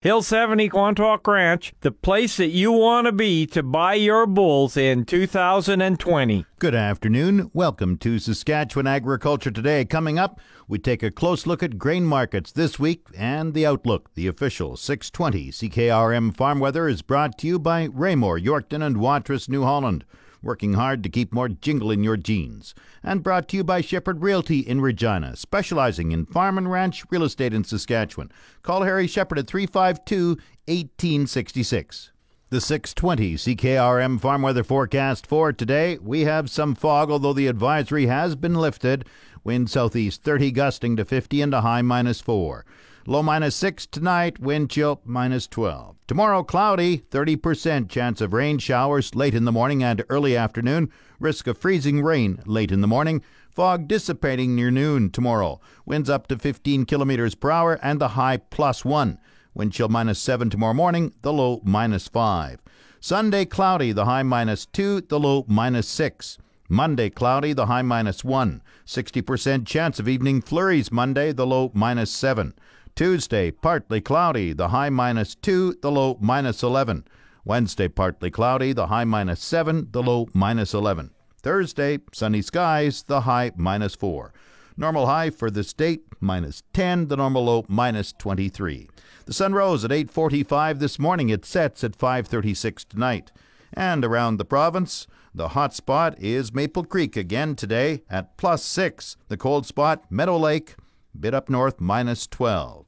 Hill 70 Quantock Ranch, the place that you want to be to buy your bulls in 2020. Good afternoon. Welcome to Saskatchewan Agriculture Today. Coming up, we take a close look at grain markets this week and the outlook. The official 620 CKRM farm weather is brought to you by Raymore, Yorkton, and Watrous, New Holland working hard to keep more jingle in your jeans. And brought to you by Shepherd Realty in Regina, specializing in farm and ranch real estate in Saskatchewan. Call Harry Shepherd at 352 1866. The 620 CKRM farm weather forecast for today. We have some fog, although the advisory has been lifted. Wind southeast 30 gusting to 50 and a high minus 4. Low minus 6 tonight, wind chill minus 12. Tomorrow, cloudy, 30% chance of rain showers late in the morning and early afternoon. Risk of freezing rain late in the morning. Fog dissipating near noon tomorrow. Winds up to 15 kilometers per hour and the high plus 1. Wind chill minus 7 tomorrow morning, the low minus 5. Sunday, cloudy, the high minus 2, the low minus 6. Monday, cloudy, the high minus 1. 60% chance of evening flurries Monday, the low minus 7. Tuesday, partly cloudy, the high minus 2, the low minus 11. Wednesday, partly cloudy, the high minus 7, the low minus 11. Thursday, sunny skies, the high minus 4. Normal high for the state, minus 10, the normal low, minus 23. The sun rose at 8.45 this morning. It sets at 5.36 tonight. And around the province, the hot spot is Maple Creek again today at plus 6. The cold spot, Meadow Lake, bit up north, minus 12.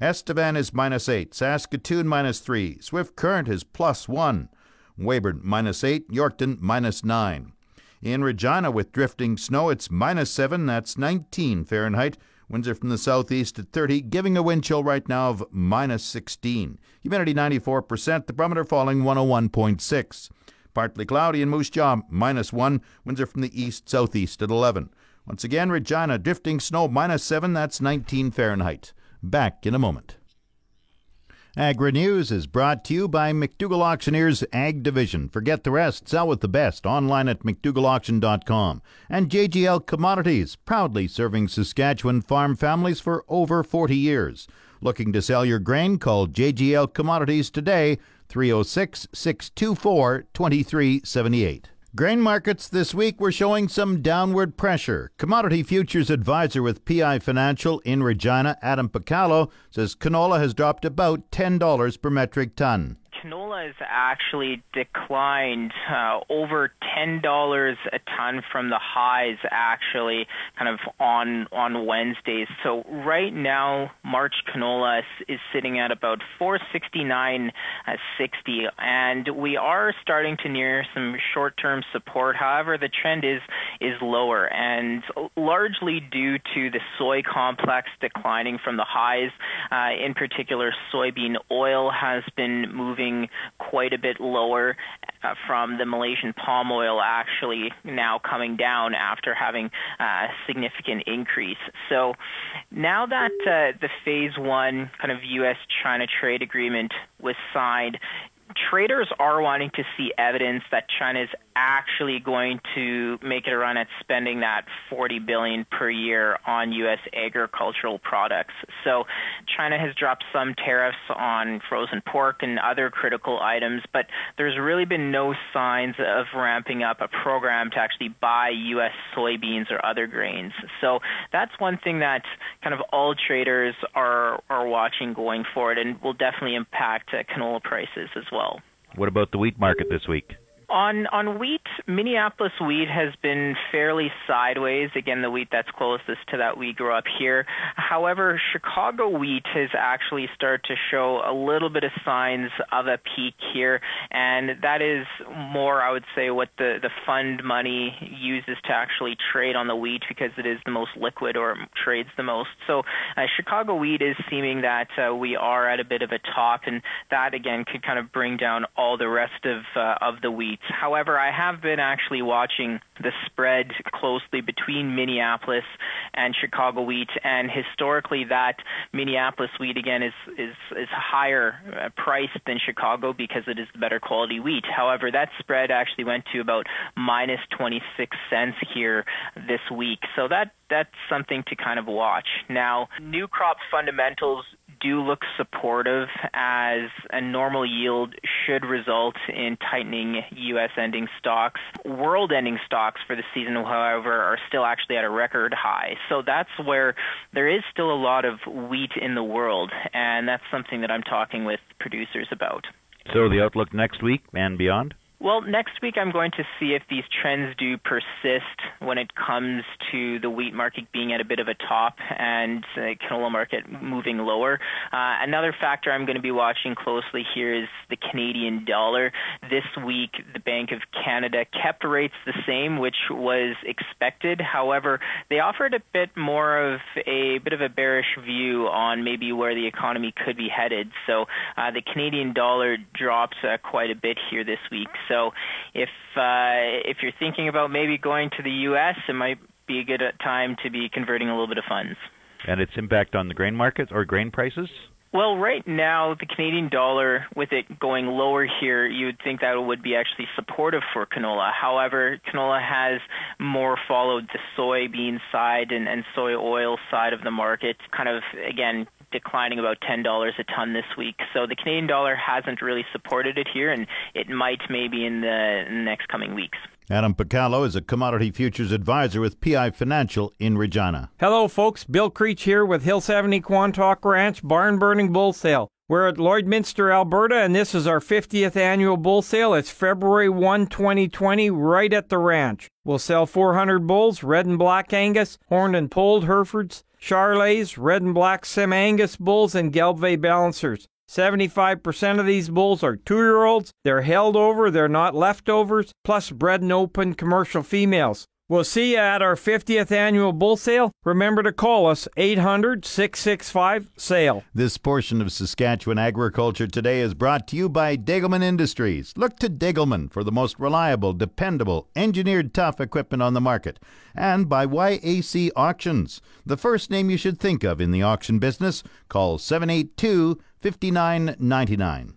Estevan is minus 8. Saskatoon minus 3. Swift Current is plus 1. Weyburn minus 8. Yorkton minus 9. In Regina with drifting snow, it's minus 7. That's 19 Fahrenheit. Winds are from the southeast at 30, giving a wind chill right now of minus 16. Humidity 94%. The barometer falling 101.6. Partly cloudy in Moose Jaw, minus 1. Winds are from the east southeast at 11. Once again, Regina drifting snow, minus 7. That's 19 Fahrenheit. Back in a moment. Agri News is brought to you by McDougall Auctioneers Ag Division. Forget the rest, sell with the best online at McDougallAuction.com. And JGL Commodities, proudly serving Saskatchewan farm families for over 40 years. Looking to sell your grain? Call JGL Commodities today, 306 624 2378. Grain markets this week were showing some downward pressure. Commodity Futures Advisor with PI Financial in Regina, Adam Picalo, says canola has dropped about $10 per metric ton canola has actually declined uh, over ten dollars a ton from the highs actually kind of on on Wednesdays. So right now March canola is sitting at about 469.60 uh, and we are starting to near some short-term support. However, the trend is is lower and largely due to the soy complex declining from the highs. Uh, in particular, soybean oil has been moving quite a bit lower uh, from the Malaysian palm oil actually now coming down after having a uh, significant increase. So now that uh, the phase one kind of U.S. China trade agreement was signed, traders are wanting to see evidence that China is actually going to make it a run at spending that 40 billion per year on U.S. agricultural products. So China has dropped some tariffs on frozen pork and other critical items, but there's really been no signs of ramping up a program to actually buy U.S. soybeans or other grains. So that's one thing that kind of all traders are are watching going forward, and will definitely impact uh, canola prices as well. What about the wheat market this week? On on wheat, Minneapolis wheat has been fairly sideways. Again, the wheat that's closest to that we grew up here. However, Chicago wheat has actually started to show a little bit of signs of a peak here, and that is more, I would say, what the the fund money uses to actually trade on the wheat because it is the most liquid or trades the most. So, uh, Chicago wheat is seeming that uh, we are at a bit of a top, and that again could kind of bring down all the rest of uh, of the wheat. However, I have been actually watching the spread closely between Minneapolis and Chicago wheat, and historically, that Minneapolis wheat again is is is higher uh, priced than Chicago because it is the better quality wheat. However, that spread actually went to about minus 26 cents here this week, so that that's something to kind of watch. Now, new crop fundamentals do look supportive as a normal yield should result in tightening U.S. ending stocks. World ending stocks for the season, however, are still actually at a record high. So that's where there is still a lot of wheat in the world, and that's something that I'm talking with producers about. So the outlook next week and beyond? Well, next week I'm going to see if these trends do persist when it comes to the wheat market being at a bit of a top and the canola market moving lower. Uh, another factor I'm going to be watching closely here is the Canadian dollar. This week, the Bank of Canada kept rates the same, which was expected. However, they offered a bit more of a bit of a bearish view on maybe where the economy could be headed. So uh, the Canadian dollar drops uh, quite a bit here this week. So if uh, if you're thinking about maybe going to the U.S., it might be a good time to be converting a little bit of funds. And its impact on the grain markets or grain prices? Well, right now, the Canadian dollar, with it going lower here, you would think that would be actually supportive for canola. However, canola has more followed the soybean side and, and soy oil side of the market, kind of, again, declining about $10 a ton this week. So the Canadian dollar hasn't really supported it here, and it might maybe in the next coming weeks. Adam Picallo is a commodity futures advisor with PI Financial in Regina. Hello, folks. Bill Creech here with Hill 70 Quantock Ranch Barn Burning Bull Sale. We're at Lloydminster, Alberta, and this is our 50th annual bull sale. It's February 1, 2020, right at the ranch. We'll sell 400 bulls, red and black Angus, horned and polled Herefords, Charolais, red and black Sim Angus bulls, and Gelbvieh balancers. 75% of these bulls are two year olds. They're held over, they're not leftovers, plus bred and open commercial females. We'll see you at our 50th annual bull sale. Remember to call us 800 665 SALE. This portion of Saskatchewan Agriculture Today is brought to you by Degelman Industries. Look to Degelman for the most reliable, dependable, engineered tough equipment on the market. And by YAC Auctions, the first name you should think of in the auction business. Call 782 5999.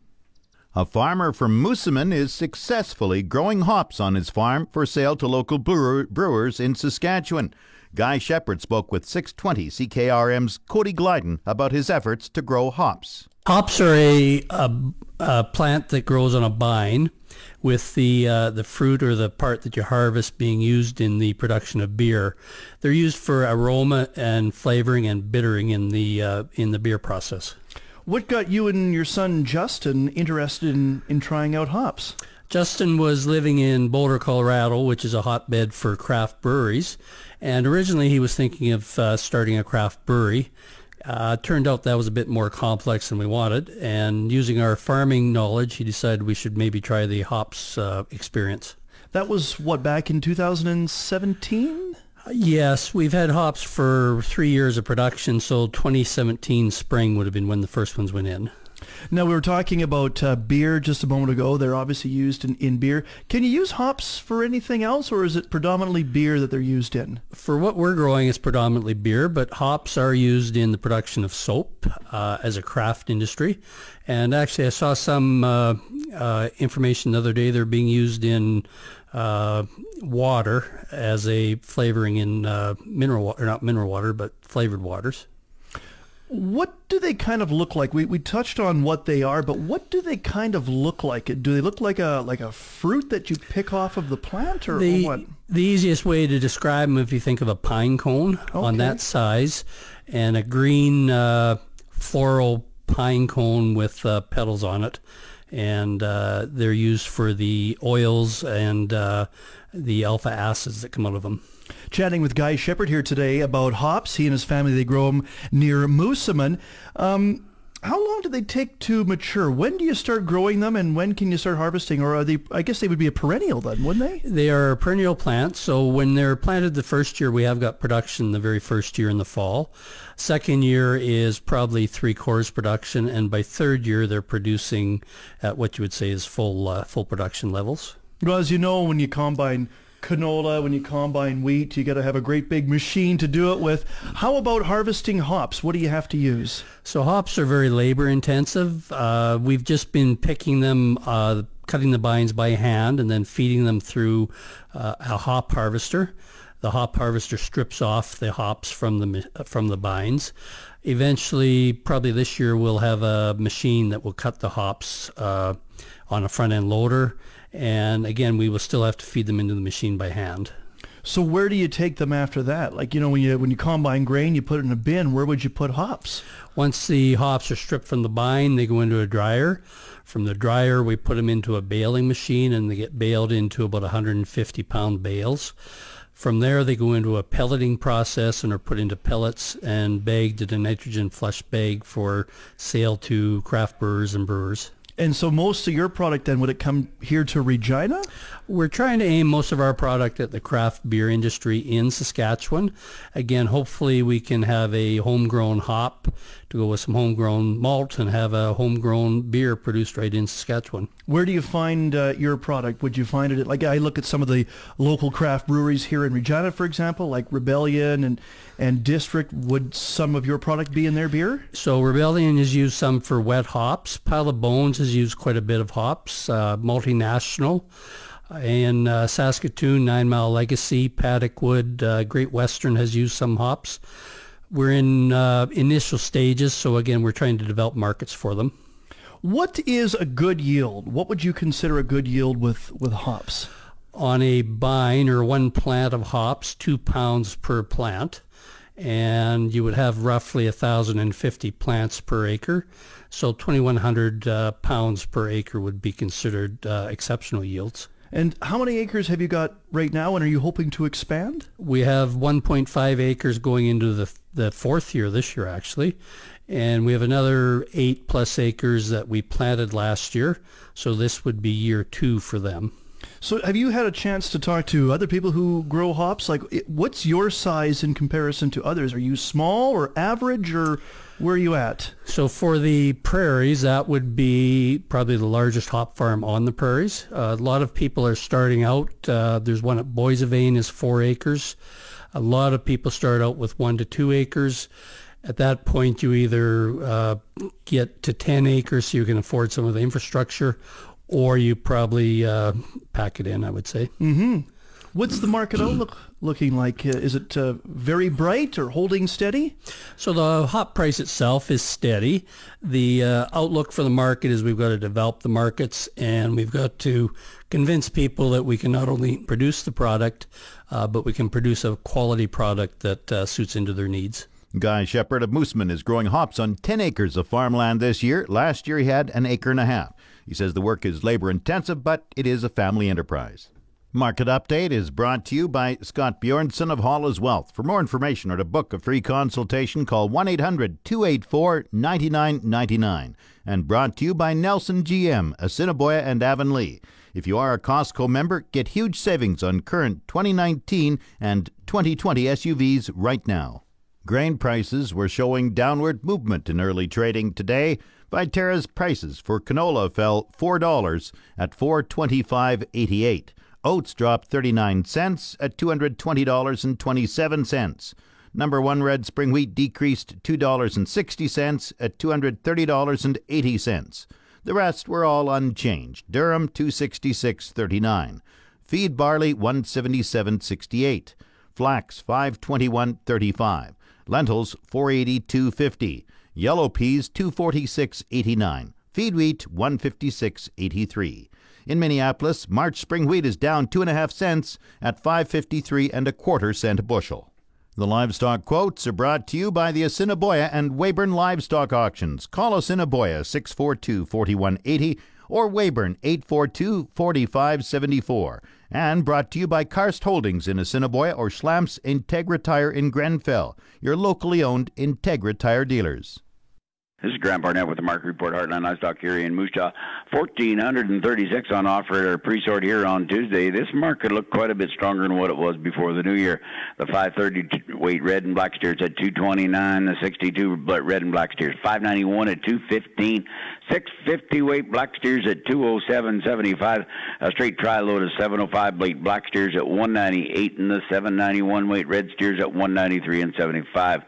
A farmer from Moosomin is successfully growing hops on his farm for sale to local brewer, brewers in Saskatchewan. Guy Shepard spoke with 620 CKRM's Cody Glyden about his efforts to grow hops. Hops are a, a, a plant that grows on a vine with the uh, the fruit or the part that you harvest being used in the production of beer. They're used for aroma and flavoring and bittering in the uh, in the beer process. What got you and your son Justin interested in, in trying out hops? Justin was living in Boulder, Colorado, which is a hotbed for craft breweries. And originally he was thinking of uh, starting a craft brewery. Uh, turned out that was a bit more complex than we wanted. And using our farming knowledge, he decided we should maybe try the hops uh, experience. That was what, back in 2017? Yes, we've had hops for three years of production, so 2017 spring would have been when the first ones went in. Now, we were talking about uh, beer just a moment ago. They're obviously used in, in beer. Can you use hops for anything else, or is it predominantly beer that they're used in? For what we're growing, it's predominantly beer, but hops are used in the production of soap uh, as a craft industry. And actually, I saw some uh, uh information the other day. They're being used in uh, water as a flavoring in uh, mineral water, not mineral water, but flavored waters. What do they kind of look like? We, we touched on what they are, but what do they kind of look like? Do they look like a like a fruit that you pick off of the plant, or, the, what? The easiest way to describe them, if you think of a pine cone okay. on that size, and a green uh, floral pine cone with uh, petals on it, and uh, they're used for the oils and uh, the alpha acids that come out of them. Chatting with Guy Shepard here today about hops. He and his family they grow them near Moosomin. Um, how long do they take to mature? When do you start growing them, and when can you start harvesting? Or are they? I guess they would be a perennial then, wouldn't they? They are perennial plants. So when they're planted the first year, we have got production the very first year in the fall. Second year is probably three quarters production, and by third year they're producing at what you would say is full uh, full production levels. Well, as you know, when you combine canola, when you combine wheat, you got to have a great big machine to do it with. How about harvesting hops? What do you have to use? So hops are very labor intensive. Uh, we've just been picking them, uh, cutting the bines by hand, and then feeding them through uh, a hop harvester. The hop harvester strips off the hops from the from the bines. Eventually, probably this year, we'll have a machine that will cut the hops uh, on a front end loader and again, we will still have to feed them into the machine by hand. So where do you take them after that? Like you know, when you when you combine grain, you put it in a bin. Where would you put hops? Once the hops are stripped from the bine, they go into a dryer. From the dryer, we put them into a baling machine, and they get baled into about 150 pound bales. From there, they go into a pelleting process and are put into pellets and bagged in a nitrogen flush bag for sale to craft brewers and brewers. And so most of your product then, would it come here to Regina? We're trying to aim most of our product at the craft beer industry in Saskatchewan. Again, hopefully we can have a homegrown hop to go with some homegrown malt and have a homegrown beer produced right in Saskatchewan. Where do you find uh, your product? Would you find it at, like I look at some of the local craft breweries here in Regina, for example, like Rebellion and and District. Would some of your product be in their beer? So Rebellion has used some for wet hops. Pile of Bones has used quite a bit of hops. Uh, Malty National. In uh, Saskatoon, Nine Mile Legacy, Paddock Wood, uh, Great Western has used some hops. We're in uh, initial stages, so again, we're trying to develop markets for them. What is a good yield? What would you consider a good yield with, with hops? On a vine or one plant of hops, two pounds per plant, and you would have roughly 1,050 plants per acre. So 2,100 uh, pounds per acre would be considered uh, exceptional yields. And how many acres have you got right now, and are you hoping to expand? We have 1.5 acres going into the, the fourth year this year, actually. And we have another eight plus acres that we planted last year. So this would be year two for them. So have you had a chance to talk to other people who grow hops? Like, what's your size in comparison to others? Are you small or average, or where are you at? So for the prairies, that would be probably the largest hop farm on the prairies. Uh, a lot of people are starting out. Uh, there's one at Boissevain is four acres. A lot of people start out with one to two acres. At that point, you either uh, get to 10 acres so you can afford some of the infrastructure, or you probably uh, pack it in, I would say. Mm-hmm. What's the market outlook looking like? Uh, is it uh, very bright or holding steady? So the hop price itself is steady. The uh, outlook for the market is we've got to develop the markets and we've got to convince people that we can not only produce the product, uh, but we can produce a quality product that uh, suits into their needs. Guy Shepard of Moosomin is growing hops on 10 acres of farmland this year. Last year he had an acre and a half. He says the work is labor intensive, but it is a family enterprise. Market Update is brought to you by Scott Bjornson of Hall's Wealth. For more information or to book a free consultation, call 1 800 284 9999. And brought to you by Nelson GM, Assiniboia and Avonlea. If you are a Costco member, get huge savings on current 2019 and 2020 SUVs right now. Grain prices were showing downward movement in early trading today. Viterra's prices for canola fell $4 at 425.88. Oats dropped 39 cents at $220.27. Number 1 red spring wheat decreased $2.60 at $230.80. The rest were all unchanged. Durum 266.39. Feed barley 177.68. Flax 521.35. Lentils 482.50. Yellow peas 246.89. Feed wheat 156.83. In Minneapolis, March spring wheat is down two and a half cents at 5.53 and a quarter cent a bushel. The livestock quotes are brought to you by the Assiniboia and Weyburn Livestock Auctions. Call Assiniboia 642 4180 or Weyburn 842 4574. And brought to you by Karst Holdings in Assiniboia or Schlamps Integra Tire in Grenfell, your locally owned Integra Tire dealers. This is Grant Barnett with the Market Report Heartland Livestock area in Moose Jaw. 1,436 on offer at our pre-sort here on Tuesday. This market looked quite a bit stronger than what it was before the new year. The 530 weight red and black steers at 229. The 62 red and black steers 591 at 215. 650 weight black steers at 207.75. A straight tri load of 705 weight black steers at 198 and the 791 weight red steers at 193 and 75.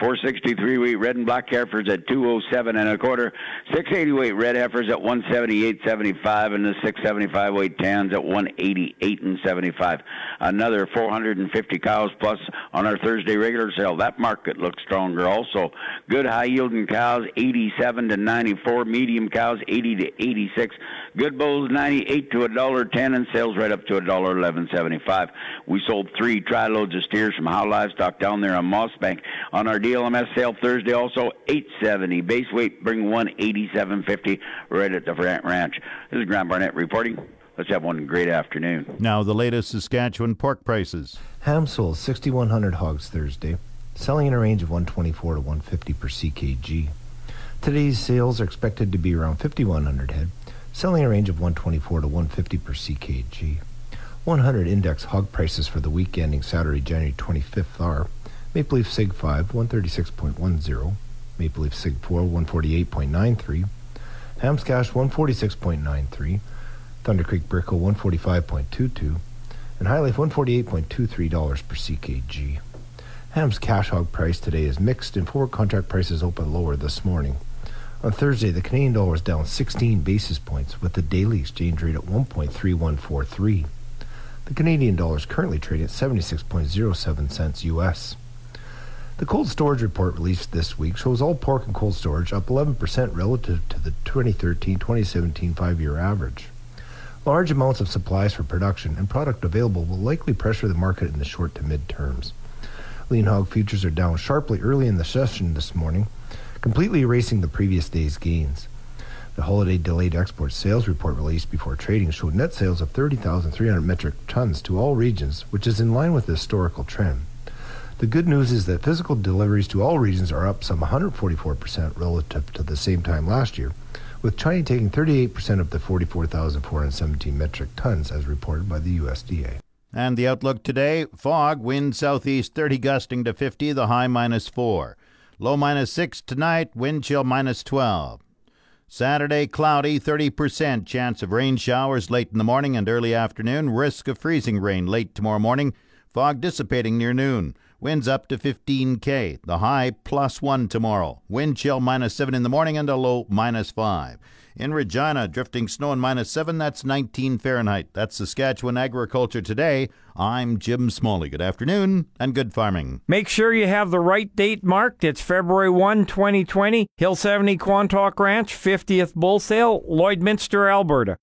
463 weight red and black heifers at 207 and a quarter. 680 weight red heifers at 178.75 and the 675 weight tans at 188 and 75. Another 450 cows plus on our Thursday regular sale. That market looks stronger also. Good high yielding cows 87 to 94, medium cows 80 to 86. Good bulls 98 to a dollar 10 and sales right up to a dollar 11.75. We sold three tri loads of steers from Howe Livestock down there on Mossbank on our DLMS sale Thursday also 870 base weight bring 187.50 right at the ranch. This is Grant Barnett reporting. Let's have one great afternoon. Now the latest Saskatchewan pork prices. Ham sold 6100 hogs Thursday, selling in a range of 124 to 150 per ckg. Today's sales are expected to be around 5100 head, selling in a range of 124 to 150 per ckg. 100 index hog prices for the week ending Saturday, January 25th are Maple Leaf Sig 5, 136.10. Maple Leaf Sig 4, 148.93. Hams Cash, 146.93. Thunder Creek Brickle, 145.22. And HyLife, $148.23 per CKG. Ham's cash hog price today is mixed and forward contract prices open lower this morning. On Thursday, the Canadian dollar was down 16 basis points with the daily exchange rate at 1.3143. The Canadian dollar is currently trading at 76.07 cents US. The cold storage report released this week shows all pork and cold storage up 11% relative to the 2013-2017 five-year average. Large amounts of supplies for production and product available will likely pressure the market in the short to mid terms. Lean hog futures are down sharply early in the session this morning, completely erasing the previous day's gains. The holiday delayed export sales report released before trading showed net sales of 30,300 metric tons to all regions, which is in line with the historical trend. The good news is that physical deliveries to all regions are up some 144% relative to the same time last year, with China taking 38% of the 44,417 metric tons as reported by the USDA. And the outlook today fog, wind southeast 30 gusting to 50, the high minus 4. Low minus 6 tonight, wind chill minus 12. Saturday, cloudy, 30% chance of rain showers late in the morning and early afternoon, risk of freezing rain late tomorrow morning, fog dissipating near noon. Winds up to 15K. The high plus 1 tomorrow. Wind chill minus 7 in the morning and a low minus 5. In Regina, drifting snow and minus 7, that's 19 Fahrenheit. That's Saskatchewan Agriculture Today. I'm Jim Smalley. Good afternoon and good farming. Make sure you have the right date marked. It's February 1, 2020. Hill 70 Quantock Ranch, 50th Bull Sale, Lloydminster, Alberta.